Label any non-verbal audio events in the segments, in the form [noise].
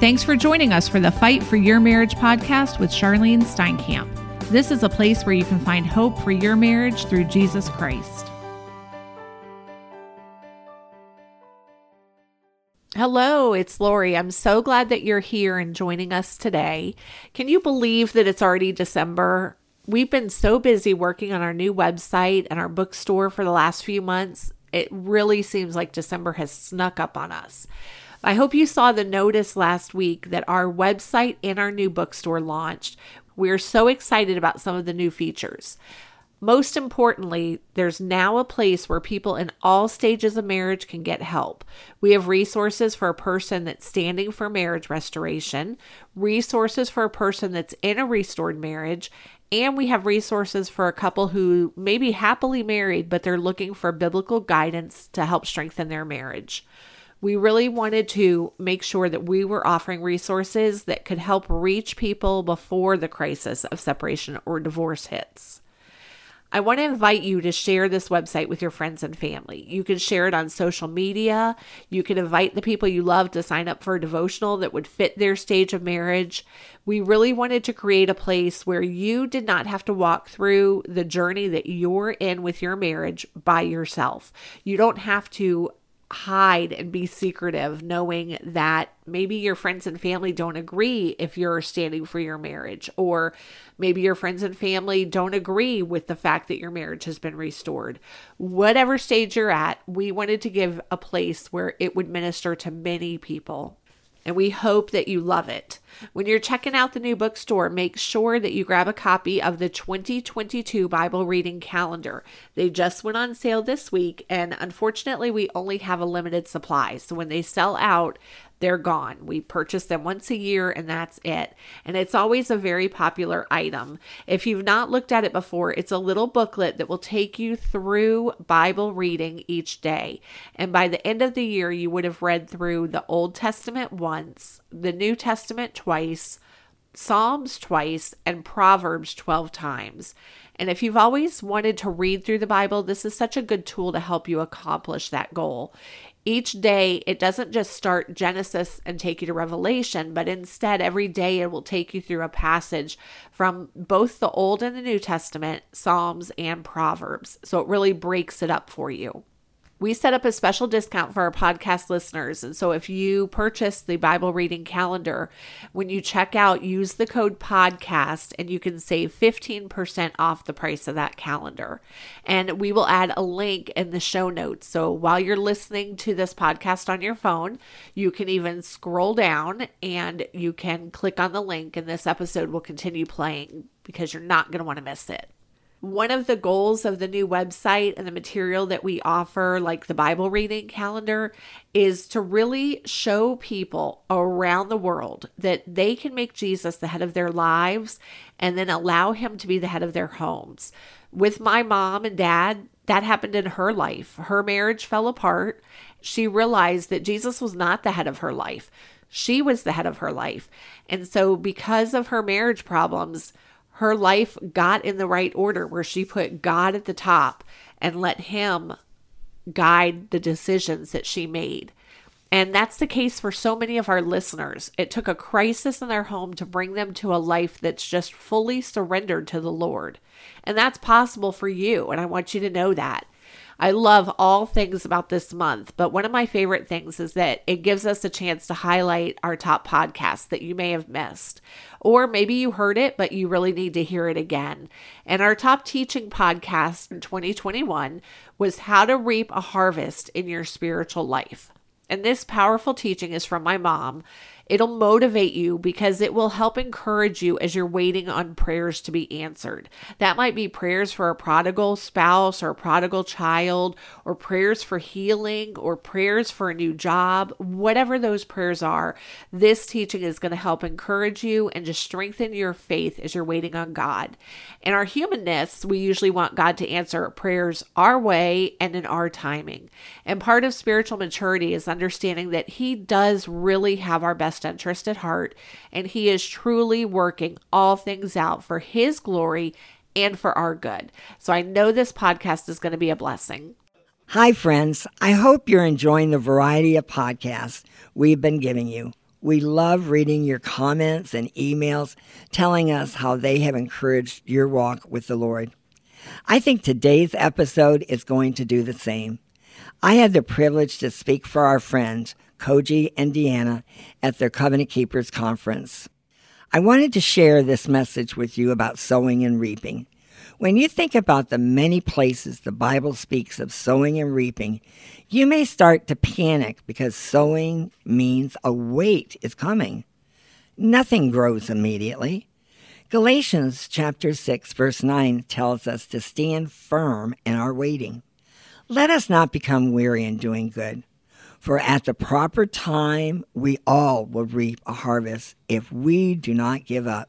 Thanks for joining us for the Fight for Your Marriage podcast with Charlyne Steinkamp. This is a place where you can find hope for your marriage through Jesus Christ. Hello, it's Lori. I'm so glad that you're here and joining us today. Can you believe that it's already December? We've been so busy working on our new website and our bookstore for the last few months. It really seems like December has snuck up on us. I hope you saw the notice last week that our website and our new bookstore launched. We're so excited about some of the new features. Most importantly, there's now a place where people in all stages of marriage can get help. We have resources for a person that's standing for marriage restoration, resources for a person that's in a restored marriage, and we have resources for a couple who may be happily married, but they're looking for biblical guidance to help strengthen their marriage. We really wanted to make sure that we were offering resources that could help reach people before the crisis of separation or divorce hits. I want to invite you to share this website with your friends and family. You can share it on social media. You can invite the people you love to sign up for a devotional that would fit their stage of marriage. We really wanted to create a place where you did not have to walk through the journey that you're in with your marriage by yourself. You don't have to hide and be secretive, knowing that maybe your friends and family don't agree if you're standing for your marriage, or maybe your friends and family don't agree with the fact that your marriage has been restored. Whatever stage you're at, we wanted to give a place where it would minister to many people and we hope that you love it. When you're checking out the new bookstore, make sure that you grab a copy of the 2022 Bible reading calendar. They just went on sale this week, and unfortunately, we only have a limited supply. So when they sell out, they're gone. We purchase them once a year and that's it. And it's always a very popular item. If you've not looked at it before, it's a little booklet that will take you through Bible reading each day. And by the end of the year, you would have read through the Old Testament once, the New Testament twice, Psalms twice, and Proverbs 12 times. And if you've always wanted to read through the Bible, this is such a good tool to help you accomplish that goal. Each day, it doesn't just start Genesis and take you to Revelation, but instead, every day it will take you through a passage from both the Old and the New Testament, Psalms, and Proverbs. So it really breaks it up for you we set up a special discount for our podcast listeners. And so if you purchase the Bible reading calendar, when you check out, use the code podcast and you can save 15% off the price of that calendar. And we will add a link in the show notes. So while you're listening to this podcast on your phone, you can even scroll down and you can click on the link, and this episode will continue playing because you're not going to want to miss it. One of the goals of the new website and the material that we offer, like the Bible reading calendar, is to really show people around the world that they can make Jesus the head of their lives and then allow him to be the head of their homes. With my mom and dad, that happened in her life. Her marriage fell apart. She realized that Jesus was not the head of her life, she was the head of her life. And so, because of her marriage problems, her life got in the right order where she put God at the top and let Him guide the decisions that she made. And that's the case for so many of our listeners. It took a crisis in their home to bring them to a life that's just fully surrendered to the Lord. And that's possible for you. And I want you to know that. I love all things about this month, but one of my favorite things is that it gives us a chance to highlight our top podcasts that you may have missed. Or maybe you heard it, but you really need to hear it again. And our top teaching podcast in 2021 was How to Reap a Harvest in Your Spiritual Life. And this powerful teaching is from my mom. It'll motivate you because it will help encourage you as you're waiting on prayers to be answered. That might be prayers for a prodigal spouse or a prodigal child, or prayers for healing, or prayers for a new job, whatever those prayers are. This teaching is going to help encourage you and just strengthen your faith as you're waiting on God. In our humanness, we usually want God to answer prayers our way and in our timing. And part of spiritual maturity is understanding that He does really have our best interest at heart, and He is truly working all things out for His glory and for our good. So I know this podcast is going to be a blessing. Hi, friends. I hope you're enjoying the variety of podcasts we've been giving you. We love reading your comments and emails telling us how they have encouraged your walk with the Lord. I think today's episode is going to do the same. I had the privilege to speak for our friends, Koji and Deanna, at their Covenant Keepers conference. I wanted to share this message with you about sowing and reaping. When you think about the many places the Bible speaks of sowing and reaping, you may start to panic because sowing means a wait is coming. Nothing grows immediately. Galatians chapter 6 verse 9 tells us to stand firm in our waiting. Let us not become weary in doing good, for at the proper time we all will reap a harvest if we do not give up.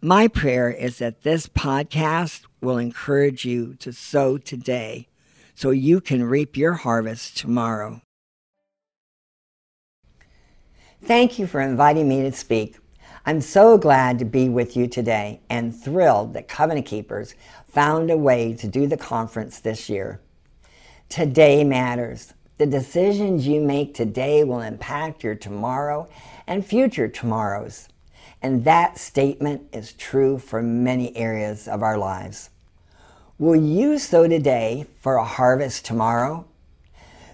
My prayer is that this podcast will encourage you to sow today so you can reap your harvest tomorrow. Thank you for inviting me to speak. I'm so glad to be with you today and thrilled that Covenant Keepers found a way to do the conference this year. Today matters. The decisions you make today will impact your tomorrow and future tomorrows. And that statement is true for many areas of our lives. Will you sow today for a harvest tomorrow?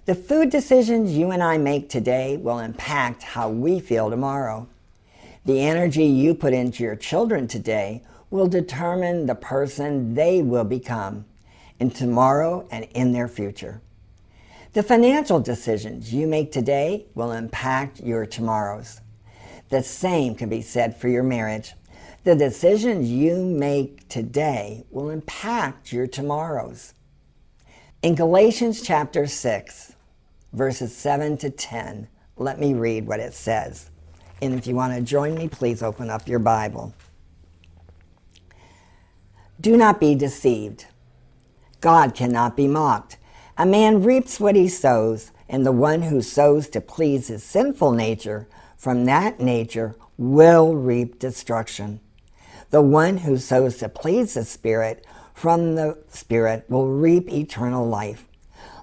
The food decisions you and I make today will impact how we feel tomorrow. The energy you put into your children today will determine the person they will become in tomorrow and in their future. The financial decisions you make today will impact your tomorrows. The same can be said for your marriage. The decisions you make today will impact your tomorrows. In Galatians chapter 6, verses 7 to 10, let me read what it says. And if you want to join me, please open up your Bible. Do not be deceived. God cannot be mocked. A man reaps what he sows, and the one who sows to please his sinful nature from that nature will reap destruction. The one who sows to please the Spirit from the Spirit will reap eternal life.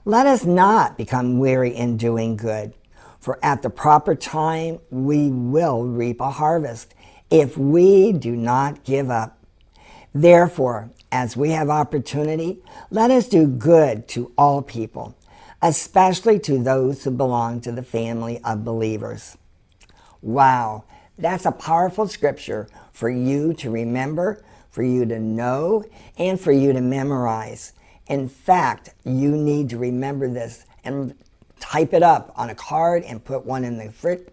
Let us not become weary in doing good, for at the proper time we will reap a harvest if we do not give up. Therefore, as we have opportunity, let us do good to all people, especially to those who belong to the family of believers. Wow, that's a powerful scripture for you to remember, for you to know, and for you to memorize. In fact, you need to remember this and type it up on a card and put one in the fri-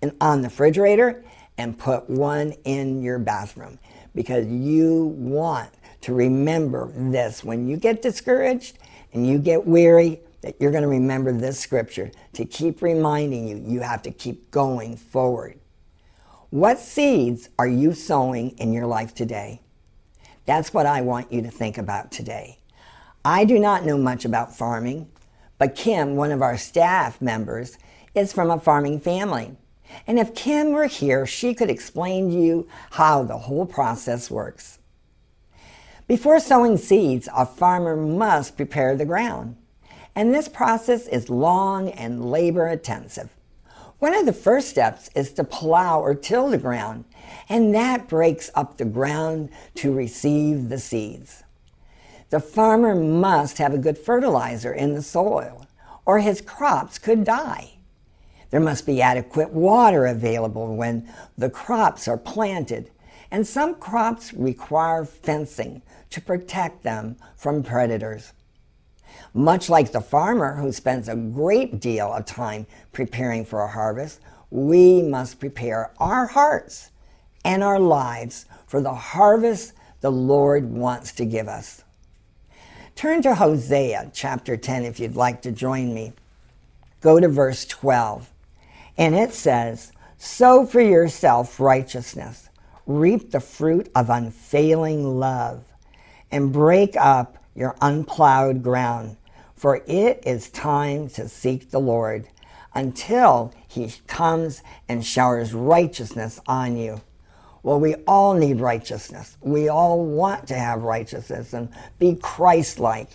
in, on the refrigerator and put one in your bathroom because you want to remember this when you get discouraged and you get weary that you're going to remember this scripture to keep reminding you you have to keep going forward what seeds are you sowing in your life today? That's what I want you to think about today. I do not know much about farming, but Kim, one of our staff members, is from a farming family. And if Kim were here, she could explain to you how the whole process works. Before sowing seeds, a farmer must prepare the ground. And this process is long and labor intensive. One of the first steps is to plow or till the ground, and that breaks up the ground to receive the seeds. The farmer must have a good fertilizer in the soil, or his crops could die. There must be adequate water available when the crops are planted, and some crops require fencing to protect them from predators. Much like the farmer who spends a great deal of time preparing for a harvest, we must prepare our hearts and our lives for the harvest the Lord wants to give us. Turn to Hosea chapter 10 if you'd like to join me. Go to verse 12. And it says, Sow for yourself righteousness, reap the fruit of unfailing love, and break up your unplowed ground for it is time to seek the Lord until he comes and showers righteousness on you. Well, we all need righteousness. We all want to have righteousness and be Christ like.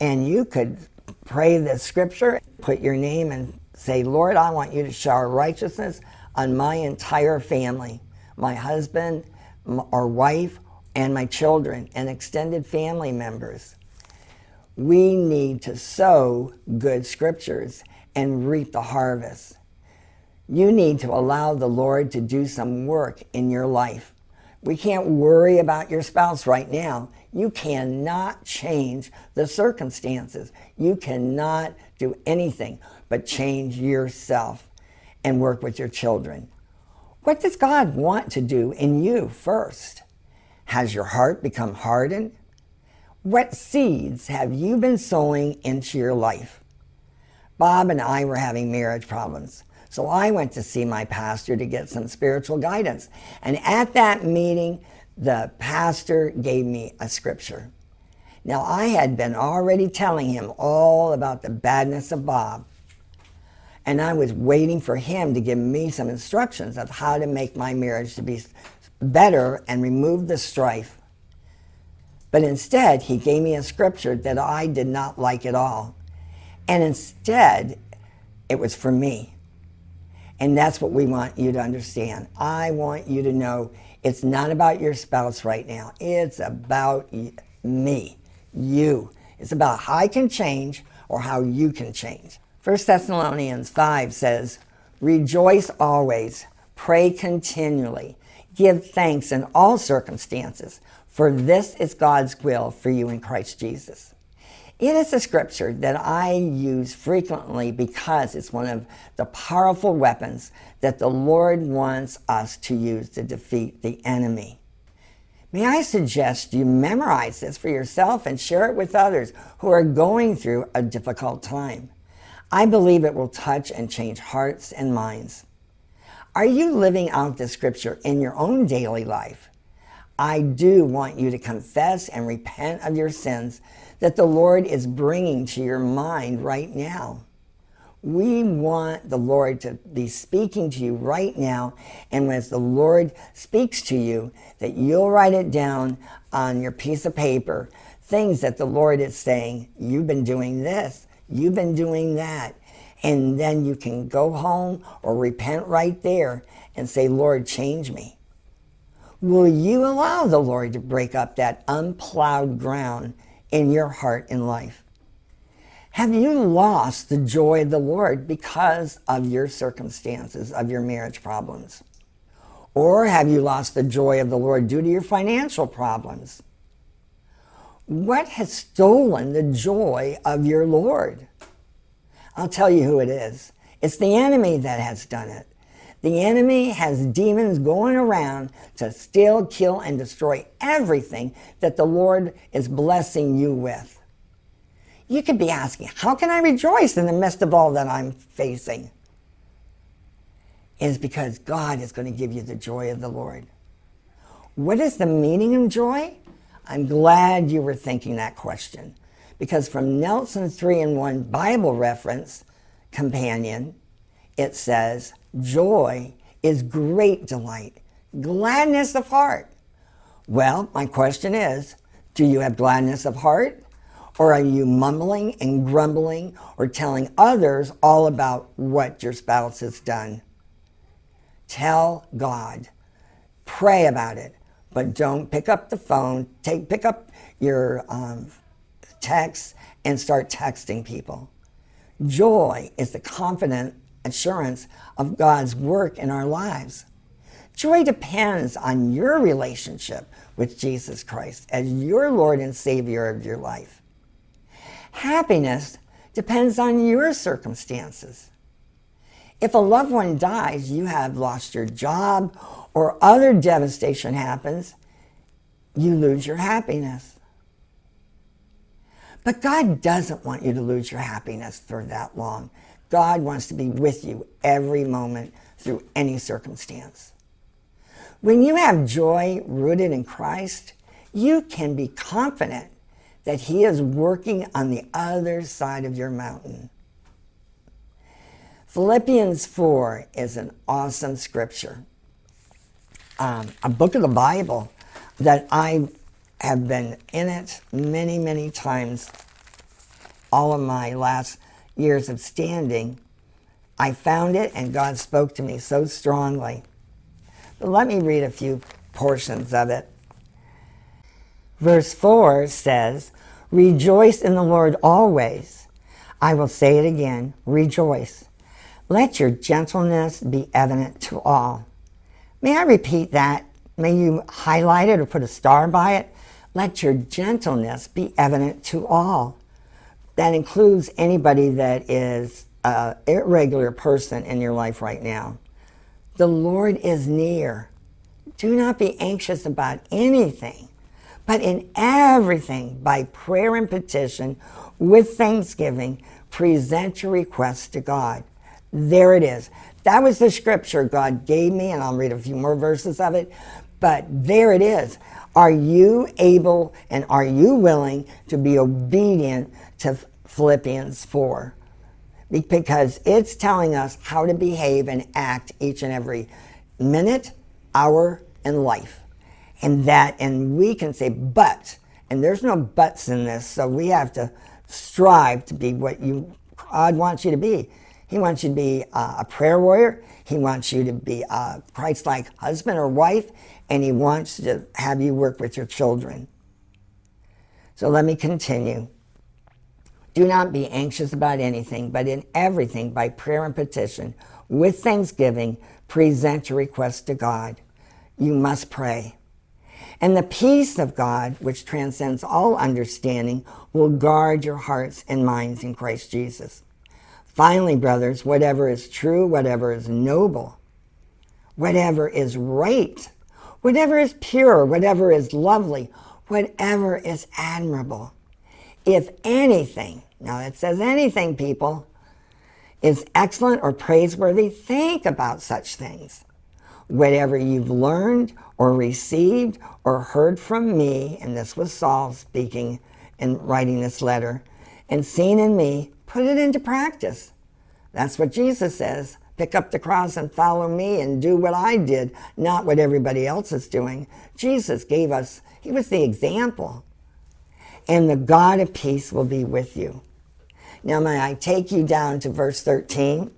And you could pray this scripture, put your name and say, Lord, I want you to shower righteousness on my entire family my husband, our wife, and my children and extended family members. We need to sow good scriptures and reap the harvest. You need to allow the Lord to do some work in your life. We can't worry about your spouse right now. You cannot change the circumstances. You cannot do anything but change yourself and work with your children. What does God want to do in you first? Has your heart become hardened? What seeds have you been sowing into your life? Bob and I were having marriage problems. So I went to see my pastor to get some spiritual guidance. And at that meeting, the pastor gave me a scripture. Now, I had been already telling him all about the badness of Bob. And I was waiting for him to give me some instructions of how to make my marriage to be better and remove the strife. But instead, he gave me a scripture that I did not like at all. And instead, it was for me. And that's what we want you to understand. I want you to know it's not about your spouse right now, it's about me, you. It's about how I can change or how you can change. 1 Thessalonians 5 says, Rejoice always, pray continually, give thanks in all circumstances, for this is God's will for you in Christ Jesus. It is a scripture that I use frequently because it's one of the powerful weapons that the Lord wants us to use to defeat the enemy. May I suggest you memorize this for yourself and share it with others who are going through a difficult time. I believe it will touch and change hearts and minds. Are you living out the scripture in your own daily life? I do want you to confess and repent of your sins that the Lord is bringing to your mind right now. We want the Lord to be speaking to you right now. And as the Lord speaks to you, that you'll write it down on your piece of paper things that the Lord is saying, You've been doing this, you've been doing that. And then you can go home or repent right there and say, Lord, change me. Will you allow the Lord to break up that unplowed ground in your heart and life? Have you lost the joy of the Lord because of your circumstances, of your marriage problems? Or have you lost the joy of the Lord due to your financial problems? What has stolen the joy of your Lord? I'll tell you who it is. It's the enemy that has done it. The enemy has demons going around to steal, kill, and destroy everything that the Lord is blessing you with. You could be asking, How can I rejoice in the midst of all that I'm facing? It's because God is going to give you the joy of the Lord. What is the meaning of joy? I'm glad you were thinking that question because from Nelson 3 in 1 Bible reference companion, it says, Joy is great delight, gladness of heart. Well, my question is do you have gladness of heart? Or are you mumbling and grumbling or telling others all about what your spouse has done? Tell God. Pray about it, but don't pick up the phone. Take pick up your um, text and start texting people. Joy is the confident assurance of God's work in our lives. Joy depends on your relationship with Jesus Christ as your Lord and Savior of your life. Happiness depends on your circumstances. If a loved one dies, you have lost your job, or other devastation happens, you lose your happiness. But God doesn't want you to lose your happiness for that long. God wants to be with you every moment through any circumstance. When you have joy rooted in Christ, you can be confident that He is working on the other side of your mountain. Philippians 4 is an awesome scripture, um, a book of the Bible that I have been in it many, many times all of my last years of standing. I found it and God spoke to me so strongly. But let me read a few portions of it. Verse 4 says, Rejoice in the Lord always. I will say it again rejoice. Let your gentleness be evident to all. May I repeat that? May you highlight it or put a star by it? Let your gentleness be evident to all. That includes anybody that is an irregular person in your life right now. The Lord is near. Do not be anxious about anything, but in everything, by prayer and petition, with thanksgiving, present your requests to God. There it is. That was the scripture God gave me, and I'll read a few more verses of it. But there it is. Are you able and are you willing to be obedient to Philippians 4? Because it's telling us how to behave and act each and every minute, hour, and life. And that, and we can say, but, and there's no buts in this, so we have to strive to be what you God wants you to be. He wants you to be a prayer warrior. He wants you to be a Christ like husband or wife. And He wants to have you work with your children. So let me continue. Do not be anxious about anything, but in everything, by prayer and petition, with thanksgiving, present your requests to God. You must pray. And the peace of God, which transcends all understanding, will guard your hearts and minds in Christ Jesus. Finally, brothers, whatever is true, whatever is noble, whatever is right, whatever is pure, whatever is lovely, whatever is admirable, if anything, now it says anything, people, is excellent or praiseworthy, think about such things. Whatever you've learned or received or heard from me, and this was Saul speaking and writing this letter, and seen in me, Put it into practice. That's what Jesus says. Pick up the cross and follow me and do what I did, not what everybody else is doing. Jesus gave us, he was the example. And the God of peace will be with you. Now, may I take you down to verse 13?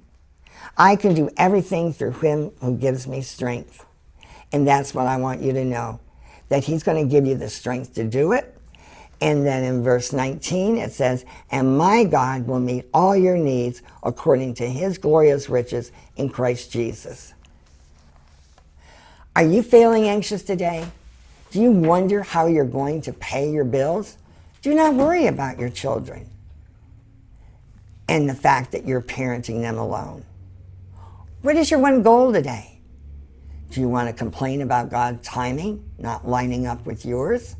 I can do everything through him who gives me strength. And that's what I want you to know that he's going to give you the strength to do it and then in verse 19, it says, And my God will meet all your needs according to his glorious riches in Christ Jesus. Are you feeling anxious today? Do you wonder how you're going to pay your bills? Do not worry about your children and the fact that you're parenting them alone. What is your one goal today? Do you want to complain about God's timing not lining up with yours?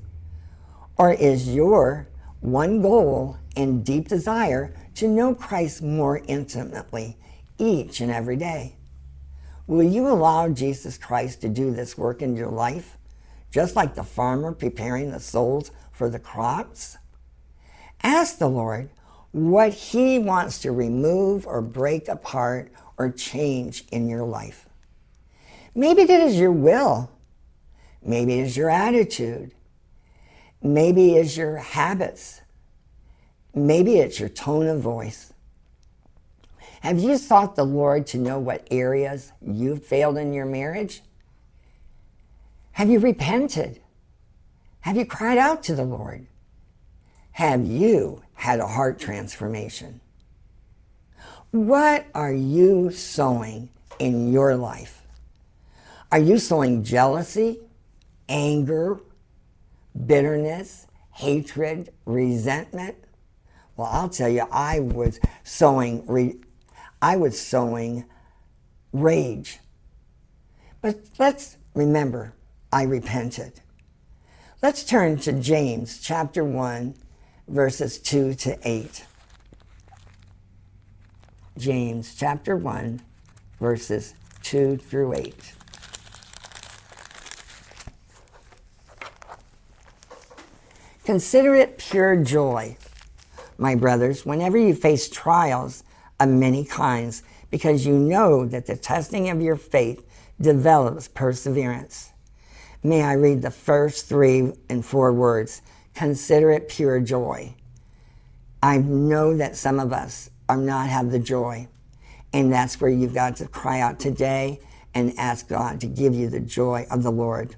Or is your one goal and deep desire to know Christ more intimately each and every day? Will you allow Jesus Christ to do this work in your life, just like the farmer preparing the souls for the crops? Ask the Lord what He wants to remove or break apart or change in your life. Maybe it is your will. Maybe it is your attitude. Maybe it's your habits. Maybe it's your tone of voice. Have you sought the Lord to know what areas you've failed in your marriage? Have you repented? Have you cried out to the Lord? Have you had a heart transformation? What are you sowing in your life? Are you sowing jealousy, anger, bitterness, hatred, resentment. Well, I'll tell you, I was sowing, re- I was sowing rage. But let's remember, I repented. Let's turn to James chapter 1, verses 2 to 8. James chapter 1, verses 2 through 8. Consider it pure joy, my brothers, whenever you face trials of many kinds, because you know that the testing of your faith develops perseverance. May I read the first three and four words? Consider it pure joy. I know that some of us are not have the joy. And that's where you've got to cry out today and ask God to give you the joy of the Lord,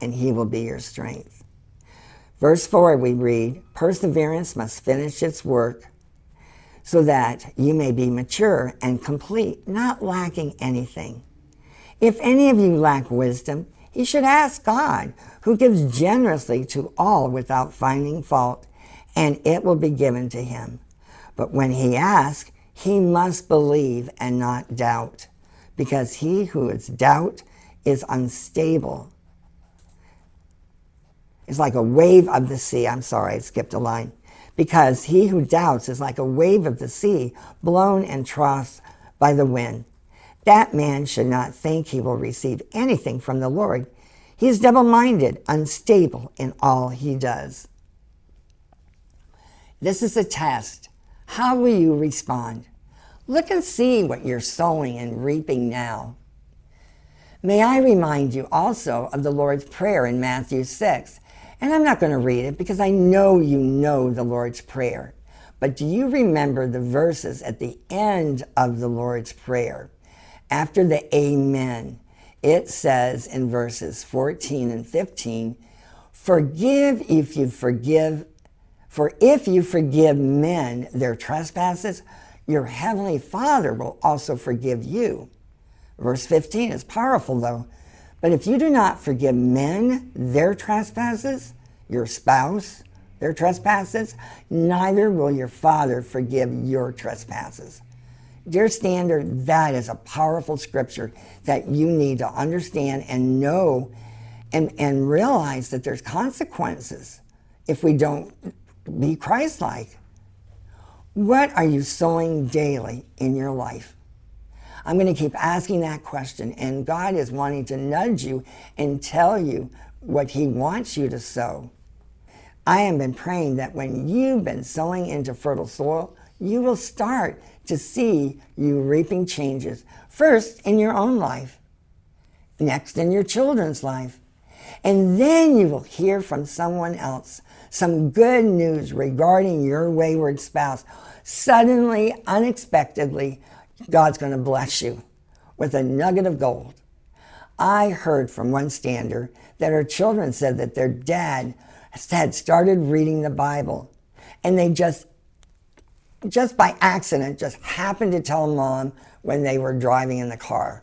and He will be your strength. Verse 4, we read, Perseverance must finish its work so that you may be mature and complete, not lacking anything. If any of you lack wisdom, he should ask God, who gives generously to all without finding fault, and it will be given to him. But when he asks, he must believe and not doubt, because he who is doubt is unstable. It's like a wave of the sea. I'm sorry, I skipped a line. Because he who doubts is like a wave of the sea, blown and tossed by the wind. That man should not think he will receive anything from the Lord. He is double minded, unstable in all he does. This is a test. How will you respond? Look and see what you're sowing and reaping now. May I remind you also of the Lord's Prayer in Matthew 6. And I'm not going to read it because I know you know the Lord's Prayer. But do you remember the verses at the end of the Lord's Prayer? After the Amen, it says in verses 14 and 15, Forgive if you forgive for if you forgive men their trespasses, your heavenly Father will also forgive you. Verse 15 is powerful though. But if you do not forgive men their trespasses, your spouse their trespasses, neither will your Father forgive your trespasses. Dear Stander, that is a powerful scripture that you need to understand and know and, and realize that there's consequences if we don't be Christ like. What are you sowing daily in your life? I'm going to keep asking that question, and God is wanting to nudge you and tell you what He wants you to sow. I have been praying that when you've been sowing into fertile soil, you will start to see you reaping changes. First in your own life, next in your children's life, and then you will hear from someone else some good news regarding your wayward spouse. Suddenly, unexpectedly, God's going to bless you with a nugget of gold. I heard from one stander that her children said that their dad had started reading the Bible and they just just by accident just happened to tell mom when they were driving in the car.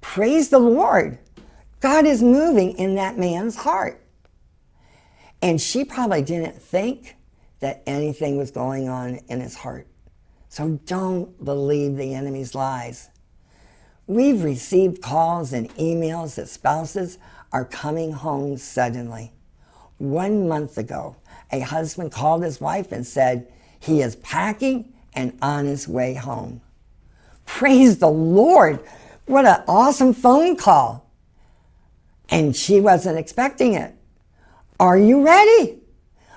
Praise the Lord. God is moving in that man's heart. And she probably didn't think that anything was going on in his heart. So don't believe the enemy's lies. We've received calls and emails that spouses are coming home suddenly. One month ago, a husband called his wife and said he is packing and on his way home. Praise the Lord! What an awesome phone call! And she wasn't expecting it. Are you ready?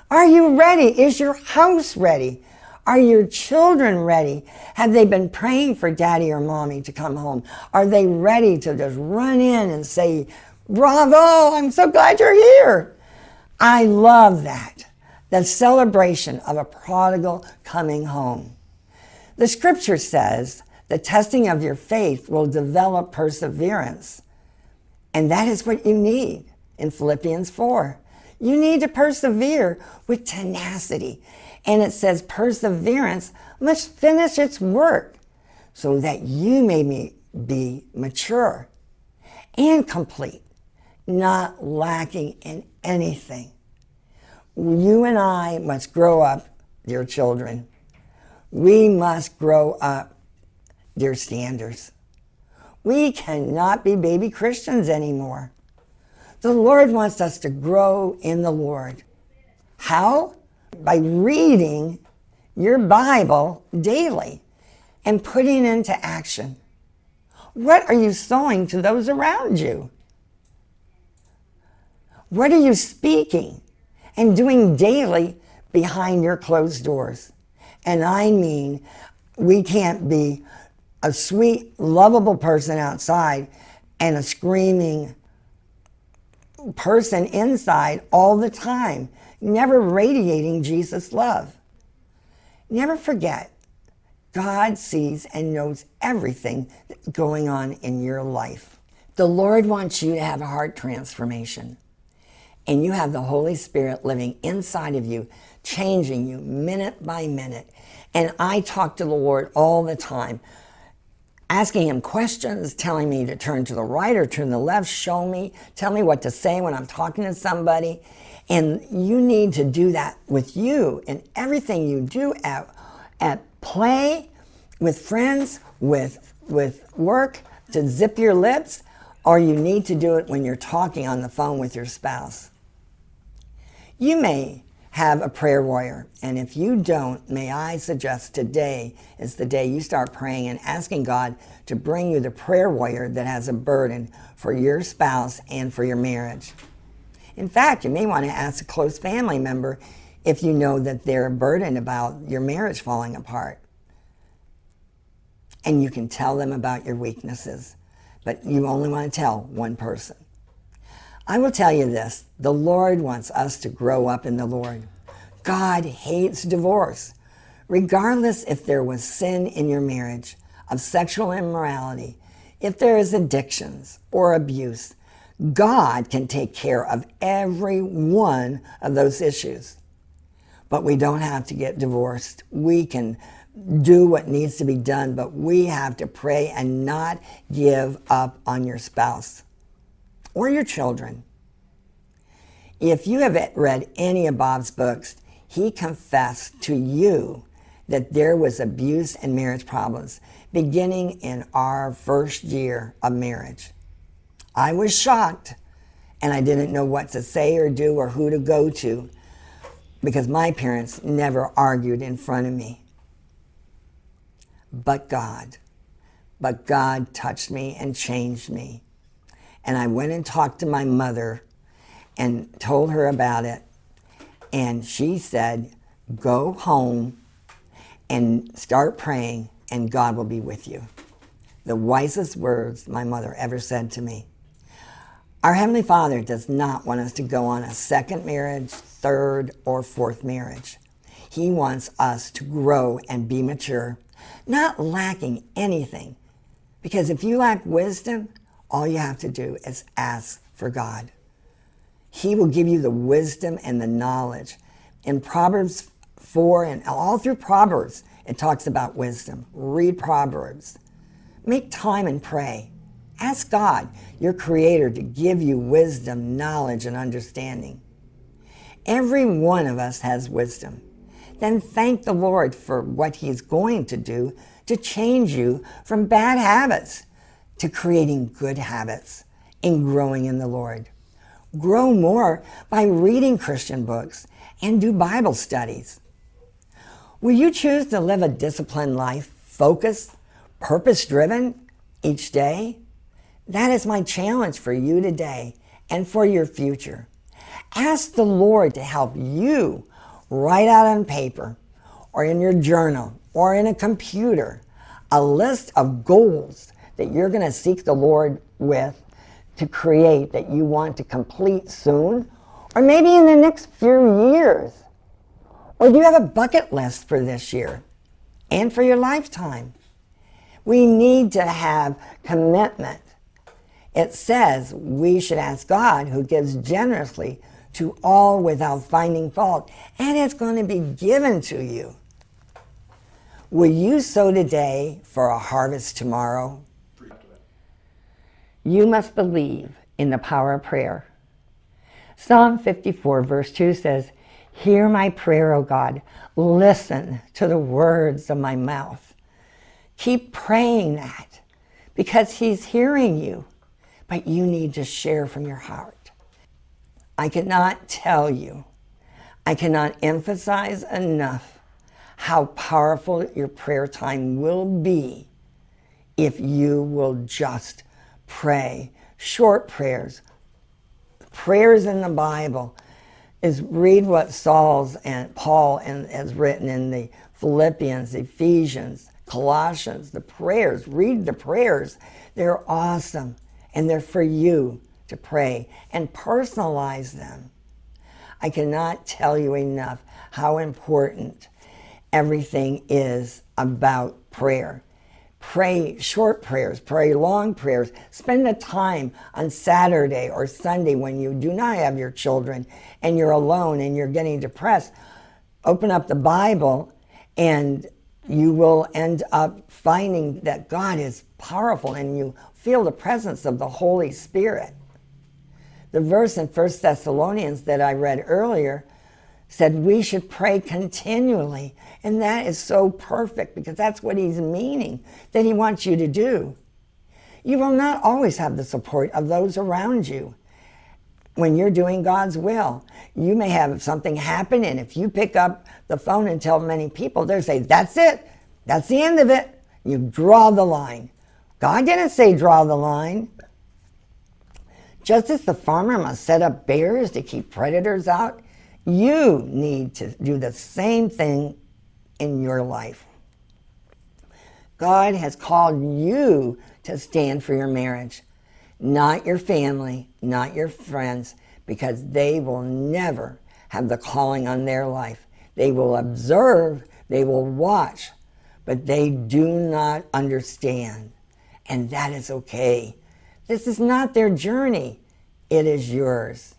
Are you ready? Is your house ready? Are your children ready? Have they been praying for daddy or mommy to come home? Are they ready to just run in and say, Bravo, I'm so glad you're here? I love that. The celebration of a prodigal coming home. The scripture says the testing of your faith will develop perseverance. And that is what you need in Philippians 4. You need to persevere with tenacity. And it says perseverance must finish its work so that you may be mature and complete, not lacking in anything. You and I must grow up, dear children. We must grow up, dear standers. We cannot be baby Christians anymore. The Lord wants us to grow in the Lord. How? By reading your Bible daily and putting into action. What are you sowing to those around you? What are you speaking and doing daily behind your closed doors? And I mean, we can't be a sweet, lovable person outside and a screaming, person inside all the time, never radiating Jesus' love. Never forget, God sees and knows everything going on in your life. The Lord wants you to have a heart transformation. And you have the Holy Spirit living inside of you, changing you minute by minute. And I talk to the Lord all the time, asking Him questions, telling me to turn to the right or turn to the left, show me, tell me what to say when I'm talking to somebody. And you need to do that with you and everything you do at, at play, with friends, with, with work, to zip your lips, or you need to do it when you're talking on the phone with your spouse. You may have a prayer warrior, and if you don't, may I suggest today is the day you start praying and asking God to bring you the prayer warrior that has a burden for your spouse and for your marriage. In fact, you may want to ask a close family member if you know that they're burdened about your marriage falling apart. And you can tell them about your weaknesses, but you only want to tell one person. I will tell you this the Lord wants us to grow up in the Lord. God hates divorce, regardless if there was sin in your marriage, of sexual immorality, if there is addictions or abuse. God can take care of every one of those issues. But we don't have to get divorced. We can do what needs to be done, but we have to pray and not give up on your spouse or your children. If you have read any of Bob's books, he confessed to you that there was abuse and marriage problems beginning in our first year of marriage. I was shocked and I didn't know what to say or do or who to go to because my parents never argued in front of me. But God, but God touched me and changed me. And I went and talked to my mother and told her about it. And she said, Go home and start praying, and God will be with you. The wisest words my mother ever said to me. Our Heavenly Father does not want us to go on a second marriage, third, or fourth marriage. He wants us to grow and be mature, not lacking anything. Because if you lack wisdom, all you have to do is ask for God. He will give you the wisdom and the knowledge. In Proverbs 4 and all through Proverbs, it talks about wisdom. Read Proverbs. Make time and pray. Ask God, your Creator, to give you wisdom, knowledge, and understanding. Every one of us has wisdom. Then thank the Lord for what He's going to do to change you from bad habits to creating good habits and growing in the Lord. Grow more by reading Christian books and do Bible studies. Will you choose to live a disciplined life, focused, purpose driven each day? That is my challenge for you today and for your future. Ask the Lord to help you write out on paper or in your journal or in a computer a list of goals that you're going to seek the Lord with to create that you want to complete soon, or maybe in the next few years? Or do you have a bucket list for this year and for your lifetime? We need to have commitment. It says we should ask God, who gives generously to all without finding fault, and it's going to be given to you. Will you sow today for a harvest tomorrow? You must believe in the power of prayer. Psalm 54, verse 2 says, Hear my prayer, O God. Listen to the words of my mouth. Keep praying that because He's hearing you, but you need to share from your heart. I cannot tell you, I cannot emphasize enough how powerful your prayer time will be if you will just pray. Short prayers. Prayers in the Bible is read what Saul's and Paul and has written in the Philippians, Ephesians, Colossians, the prayers. Read the prayers. They're awesome. And they're for you to pray and personalize them. I cannot tell you enough how important everything is about prayer. Pray short prayers, pray long prayers. Spend the time on Saturday or Sunday when you do not have your children and you're alone and you're getting depressed. Open up the Bible and you will end up finding that God is powerful and you feel the presence of the Holy Spirit. The verse in 1 Thessalonians that I read earlier said we should pray continually. And that is so perfect because that's what he's meaning that he wants you to do. You will not always have the support of those around you when you're doing God's will. You may have something happen, and if you pick up the phone and tell many people, they'll say, That's it. That's the end of it. You draw the line. God didn't say draw the line. Just as the farmer must set up barriers to keep predators out, you need to do the same thing in your life. God has called you to stand for your marriage, not your family, not your friends, because they will never have the calling on their life. They will observe, they will watch, but they do not understand. And that is okay. This is not their journey, it is yours.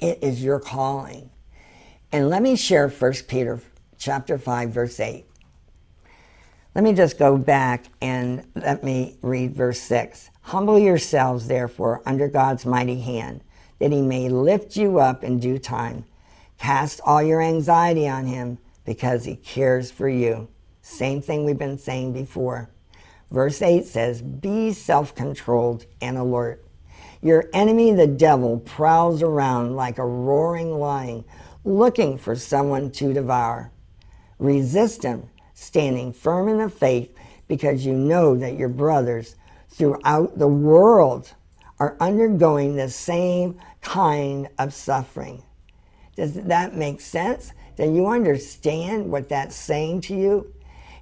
It is your calling. And let me share 1 Peter chapter 5 verse 8. Let me just go back and let me read verse 6. Humble yourselves therefore under God's mighty hand, that he may lift you up in due time. Cast all your anxiety on him because he cares for you. Same thing we've been saying before. Verse 8 says, Be self controlled and alert. Your enemy, the devil, prowls around like a roaring lion, looking for someone to devour. Resist him, standing firm in the faith, because you know that your brothers throughout the world are undergoing the same kind of suffering. Does that make sense? Do you understand what that's saying to you?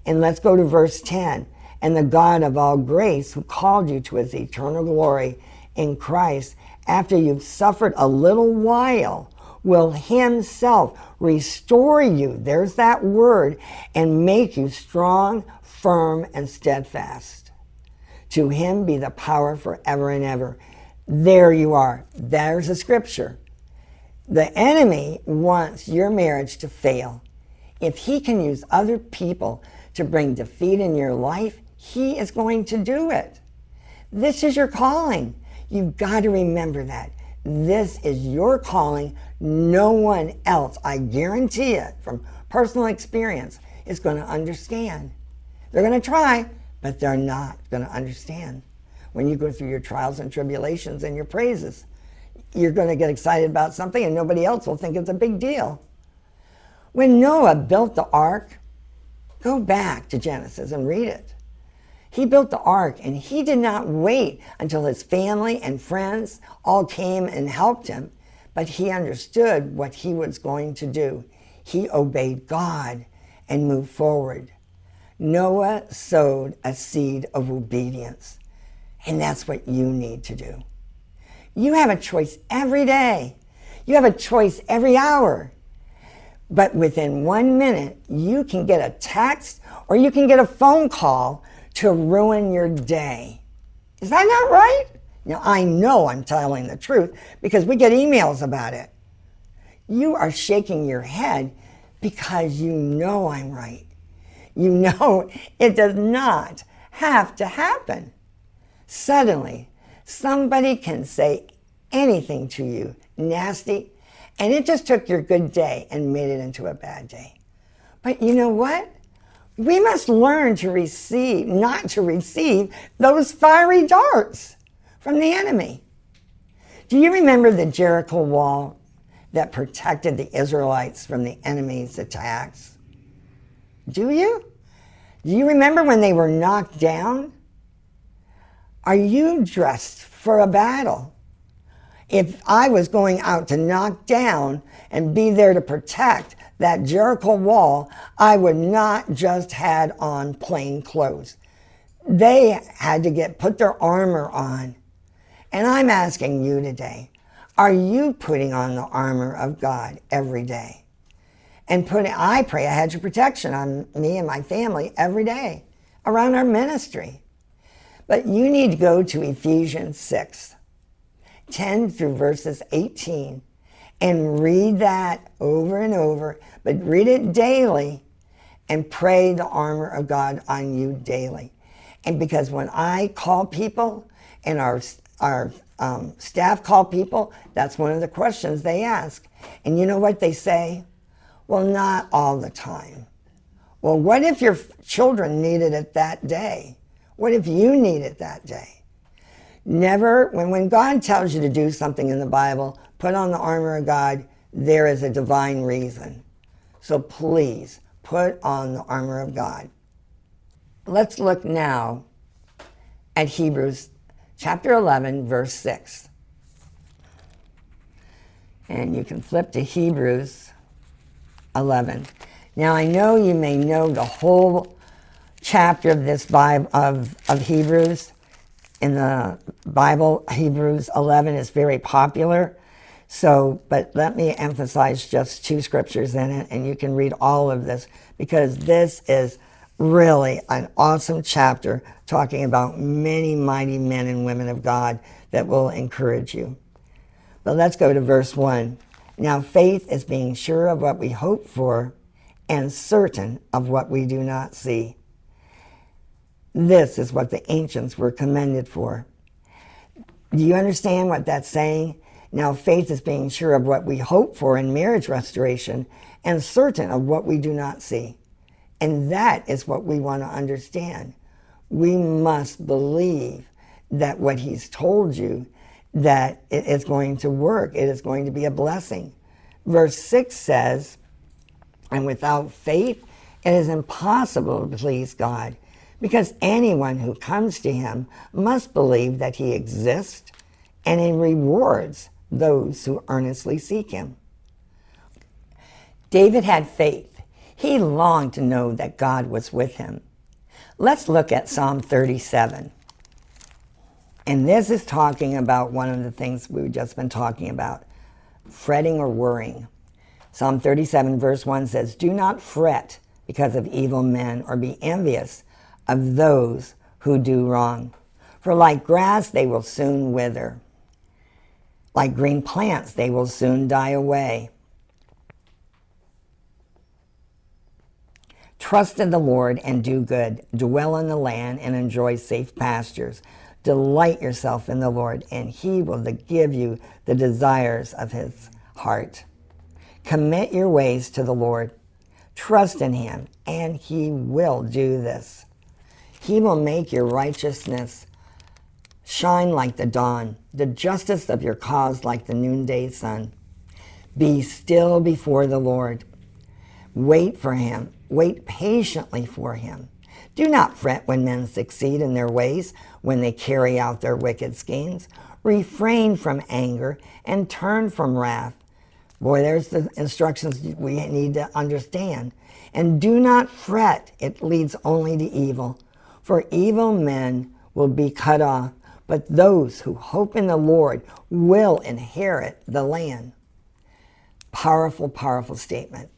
And let's go to verse 10. And the God of all grace, who called you to his eternal glory in Christ, after you've suffered a little while, will himself restore you. There's that word, and make you strong, firm, and steadfast. To him be the power forever and ever. There you are. There's a scripture. The enemy wants your marriage to fail. If he can use other people to bring defeat in your life, he is going to do it. This is your calling. You've got to remember that. This is your calling. No one else, I guarantee it from personal experience, is going to understand. They're going to try, but they're not going to understand. When you go through your trials and tribulations and your praises, you're going to get excited about something and nobody else will think it's a big deal. When Noah built the ark, go back to Genesis and read it. He built the ark and he did not wait until his family and friends all came and helped him, but he understood what he was going to do. He obeyed God and moved forward. Noah sowed a seed of obedience, and that's what you need to do. You have a choice every day. You have a choice every hour. But within one minute, you can get a text or you can get a phone call to ruin your day. Is that not right? Now, I know I'm telling the truth because we get emails about it. You are shaking your head because you know I'm right. You [laughs] know it does not have to happen. Suddenly, somebody can say anything to you nasty, and it just took your good day and made it into a bad day. But you know what? We must learn to receive, not to receive those fiery darts from the enemy. Do you remember the Jericho wall that protected the Israelites from the enemy's attacks? Do you? Do you remember when they were knocked down? Are you dressed for a battle? If I was going out to knock down and be there to protect, that Jericho wall, I would not just had on plain clothes. They had to get put their armor on. And I'm asking you today, are you putting on the armor of God every day? and put I pray a hedge of protection on me and my family every day around our ministry. But you need to go to Ephesians 6, 10 through verses 18, and read that over and over, but read it daily and pray the armor of God on you daily. And because when I call people and our, our um, staff call people, that's one of the questions they ask. And you know what they say? Well, not all the time. Well, what if your children needed it that day? What if you need it that day? Never, when, when God tells you to do something in the Bible, put on the armor of God, there is a divine reason. So please put on the armor of God. Let's look now at Hebrews chapter 11, verse 6. And you can flip to Hebrews 11. Now, I know you may know the whole chapter of this Bible of, of Hebrews in the Bible. Hebrews 11 is very popular. So, but let me emphasize just two scriptures in it, and you can read all of this because this is really an awesome chapter talking about many mighty men and women of God that will encourage you. But let's go to verse 1. Now, faith is being sure of what we hope for and certain of what we do not see. This is what the ancients were commended for. Do you understand what that's saying? Now, faith is being sure of what we hope for in marriage restoration and certain of what we do not see. And that is what we want to understand. We must believe that what he's told you that it is going to work. It is going to be a blessing. Verse 6 says, and without faith, it is impossible to please God because anyone who comes to him must believe that he exists and he rewards those who earnestly seek him. David had faith. He longed to know that God was with him. Let's look at Psalm 37. And this is talking about one of the things we've just been talking about fretting or worrying. Psalm 37, verse 1 says, Do not fret because of evil men or be envious of those who do wrong. For like grass, they will soon wither. Like green plants, they will soon die away. Trust in the Lord and do good. Dwell in the land and enjoy safe pastures. Delight yourself in the Lord, and He will give you the desires of His heart. Commit your ways to the Lord. Trust in Him, and He will do this. He will make your righteousness shine like the dawn, the justice of your cause like the noonday sun. Be still before the Lord. Wait for him. Wait patiently for him. Do not fret when men succeed in their ways, when they carry out their wicked schemes. Refrain from anger and turn from wrath. Boy, there's the instructions we need to understand. And do not fret, it leads only to evil. For evil men will be cut off but those who hope in the Lord will inherit the land. Powerful, powerful statement.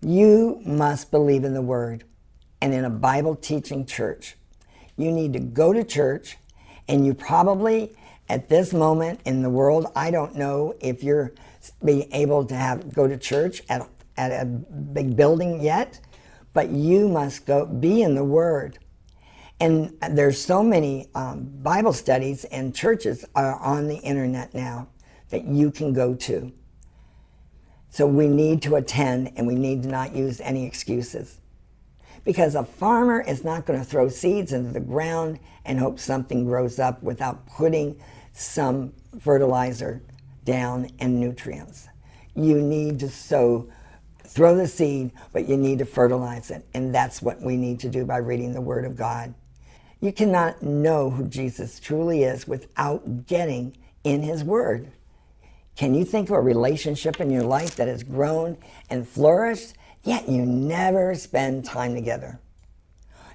You must believe in the Word and in a Bible teaching church. You need to go to church, and you probably, at this moment in the world, I don't know if you're being able to have go to church at, at a big building yet, but you must go be in the Word and there's so many um, Bible studies and churches are on the internet now that you can go to. So we need to attend and we need to not use any excuses. Because a farmer is not going to throw seeds into the ground and hope something grows up without putting some fertilizer down and nutrients. You need to sow, throw the seed, but you need to fertilize it. And that's what we need to do by reading the Word of God. You cannot know who Jesus truly is without getting in His Word. Can you think of a relationship in your life that has grown and flourished, yet you never spend time together?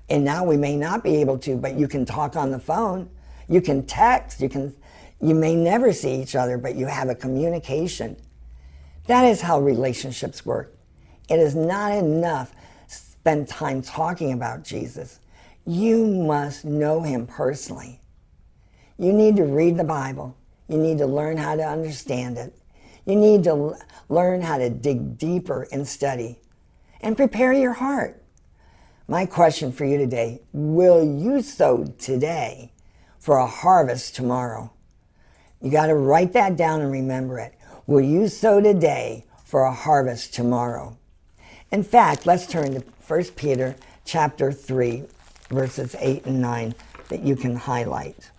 And now we may not be able to, but you can talk on the phone, you can text, you can you may never see each other, but you have a communication. That is how relationships work. It is not enough spend time talking about Jesus. You must know him personally. You need to read the Bible. You need to learn how to understand it. You need to learn how to dig deeper and study and prepare your heart. My question for you today will you sow today for a harvest tomorrow? You got to write that down and remember it. Will you sow today for a harvest tomorrow? In fact, let's turn to 1 Peter chapter 3 verses 8 and 9 that you can highlight.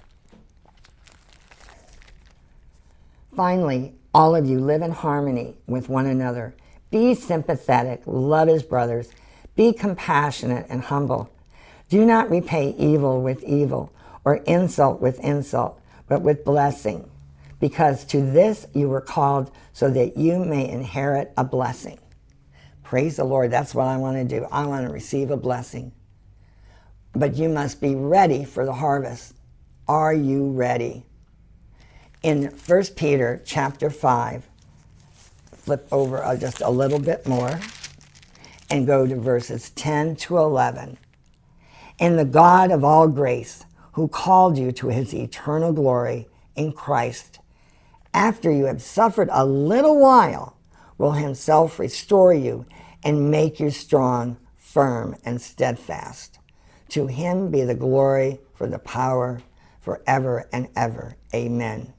Finally, all of you live in harmony with one another. Be sympathetic, love as brothers, be compassionate and humble. Do not repay evil with evil or insult with insult, but with blessing, because to this you were called so that you may inherit a blessing. Praise the Lord. That's what I want to do. I want to receive a blessing. But you must be ready for the harvest. Are you ready? In 1 Peter chapter 5, flip over uh, just a little bit more and go to verses 10 to 11. And the God of all grace, who called you to his eternal glory in Christ, after you have suffered a little while, will himself restore you and make you strong, firm, and steadfast. To him be the glory for the power forever and ever. Amen.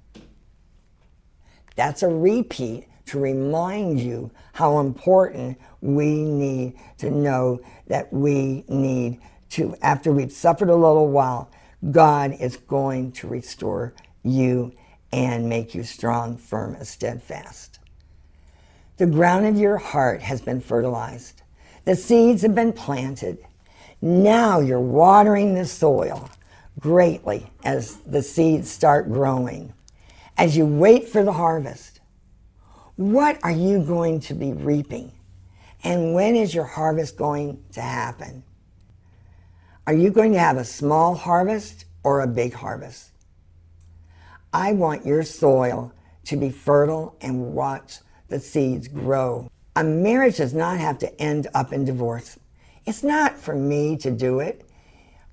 That's a repeat to remind you how important we need to know that we need to, after we've suffered a little while, God is going to restore you and make you strong, firm, and steadfast. The ground of your heart has been fertilized. The seeds have been planted. Now you're watering the soil greatly as the seeds start growing. As you wait for the harvest, what are you going to be reaping? And when is your harvest going to happen? Are you going to have a small harvest or a big harvest? I want your soil to be fertile and watch the seeds grow. A marriage does not have to end up in divorce. It's not for me to do it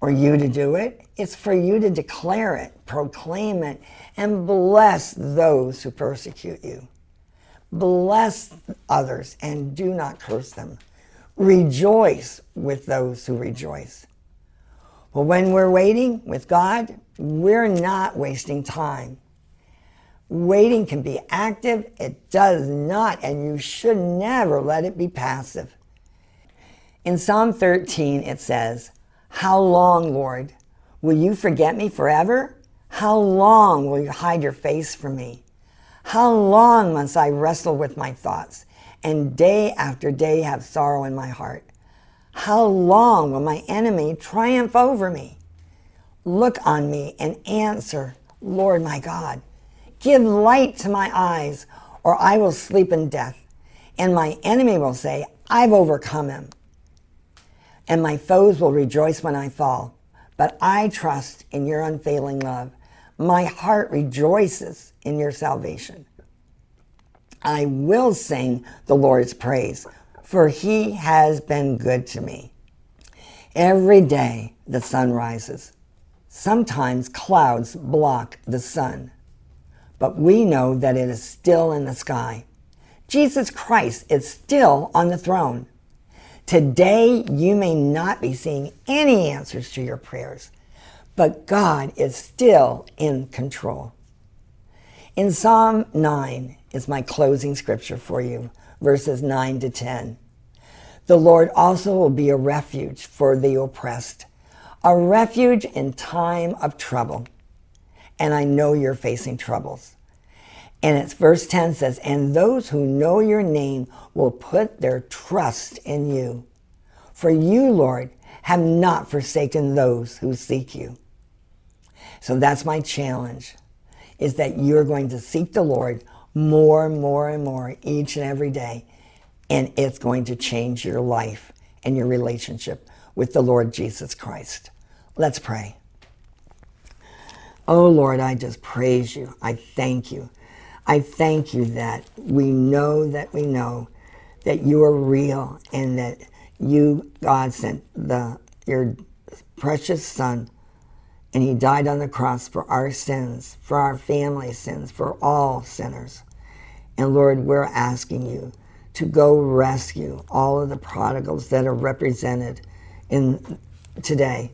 or you to do it. It's for you to declare it, proclaim it, and bless those who persecute you. Bless others and do not curse them. Rejoice with those who rejoice. Well, when we're waiting with God, we're not wasting time. Waiting can be active, it does not, and you should never let it be passive. In Psalm 13, it says, How long, Lord, will you forget me forever? How long will you hide your face from me? How long must I wrestle with my thoughts and day after day have sorrow in my heart? How long will my enemy triumph over me? Look on me and answer, Lord my God. Give light to my eyes, or I will sleep in death. And my enemy will say, I've overcome him. And my foes will rejoice when I fall. But I trust in your unfailing love. My heart rejoices in your salvation. I will sing the Lord's praise, for he has been good to me. Every day the sun rises. Sometimes clouds block the sun but we know that it is still in the sky. Jesus Christ is still on the throne. Today, you may not be seeing any answers to your prayers, but God is still in control. In Psalm 9 is my closing scripture for you, verses 9 to 10. The Lord also will be a refuge for the oppressed, a refuge in time of trouble and I know you're facing troubles. And it's verse 10 says, And those who know your name will put their trust in you. For you, Lord, have not forsaken those who seek you. So that's my challenge, is that you're going to seek the Lord more and more and more each and every day. And it's going to change your life and your relationship with the Lord Jesus Christ. Let's pray. Oh Lord, I just praise you. I thank you. I thank you that we know that we know that you are real and that you, God, sent the your precious Son and he died on the cross for our sins, for our family sins, for all sinners. And Lord, we're asking you to go rescue all of the prodigals that are represented in today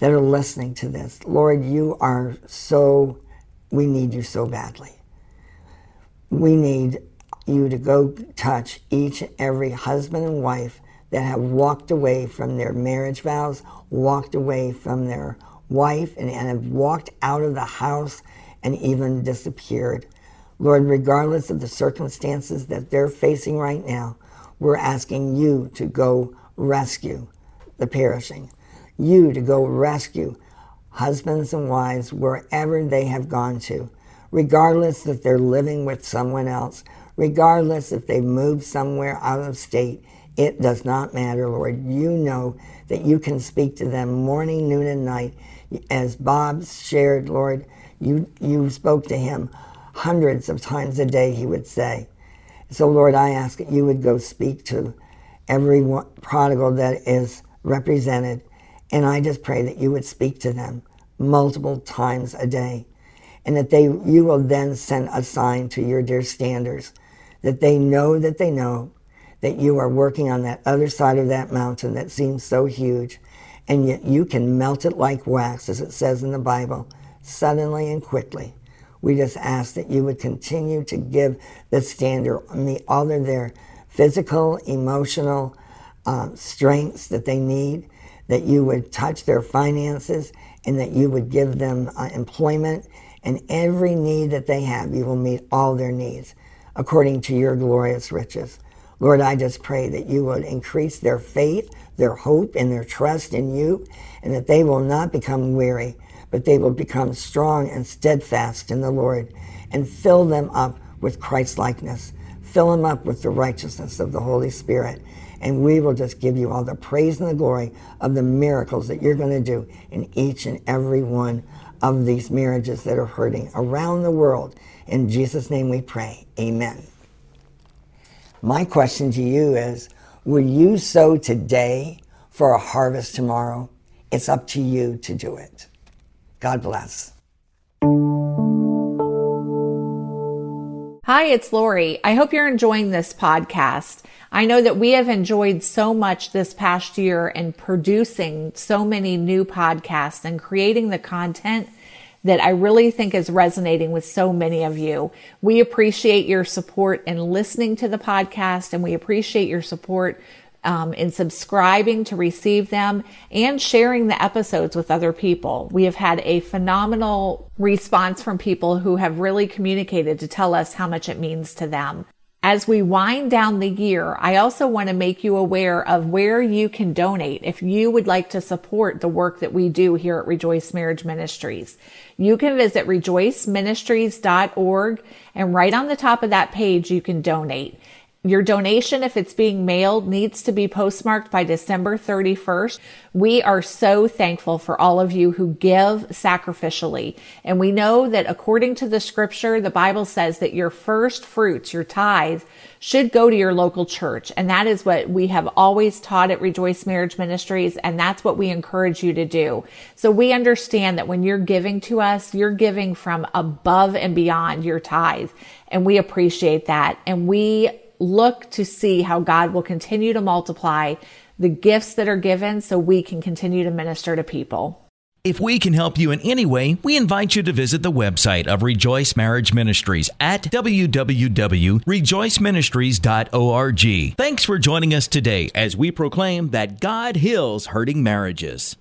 that are listening to this. Lord, you are so we need you so badly. We need you to go touch each and every husband and wife that have walked away from their marriage vows, walked away from their wife, and, and have walked out of the house and even disappeared. Lord, regardless of the circumstances that they're facing right now, we're asking you to go rescue the perishing, you to go rescue husbands and wives wherever they have gone to, regardless if they're living with someone else, regardless if they moved somewhere out of state. It does not matter, Lord. You know that you can speak to them morning, noon, and night. As Bob shared, Lord, you, you spoke to him hundreds of times a day, he would say. So, Lord, I ask that you would go speak to every prodigal that is represented, and I just pray that you would speak to them multiple times a day, and that they you will then send a sign to your dear standers that they know that they know that you are working on that other side of that mountain that seems so huge, and yet you can melt it like wax, as it says in the Bible, suddenly and quickly. We just ask that you would continue to give the standers all of their physical, emotional uh, strengths that they need, that you would touch their finances, and that you would give them uh, employment and every need that they have, you will meet all their needs according to your glorious riches. Lord, I just pray that you would increase their faith, their hope, and their trust in you, and that they will not become weary, but they will become strong and steadfast in the Lord, and fill them up with Christ likeness. Fill them up with the righteousness of the Holy Spirit. And we will just give you all the praise and the glory of the miracles that you're going to do in each and every one of these marriages that are hurting around the world. In Jesus' name we pray. Amen. My question to you is Will you sow today for a harvest tomorrow? It's up to you to do it. God bless. Hi, it's Lori. I hope you're enjoying this podcast. I know that we have enjoyed so much this past year in producing so many new podcasts and creating the content that I really think is resonating with so many of you. We appreciate your support in listening to the podcast and we appreciate your support um, in subscribing to receive them and sharing the episodes with other people. We have had a phenomenal response from people who have really communicated to tell us how much it means to them. As we wind down the year, I also want to make you aware of where you can donate if you would like to support the work that we do here at Rejoice Marriage Ministries. You can visit rejoiceministries.org and right on the top of that page, you can donate. Your donation, if it's being mailed, needs to be postmarked by December 31st. We are so thankful for all of you who give sacrificially. And we know that according to the scripture, the Bible says that your first fruits, your tithe, should go to your local church. And that is what we have always taught at Rejoice Marriage Ministries. And that's what we encourage you to do. So we understand that when you're giving to us, you're giving from above and beyond your tithe. And we appreciate that. And we look to see how God will continue to multiply the gifts that are given so we can continue to minister to people. If we can help you in any way, we invite you to visit the website of Rejoice Marriage Ministries at www.rejoiceministries.org. Thanks for joining us today as we proclaim that God heals hurting marriages.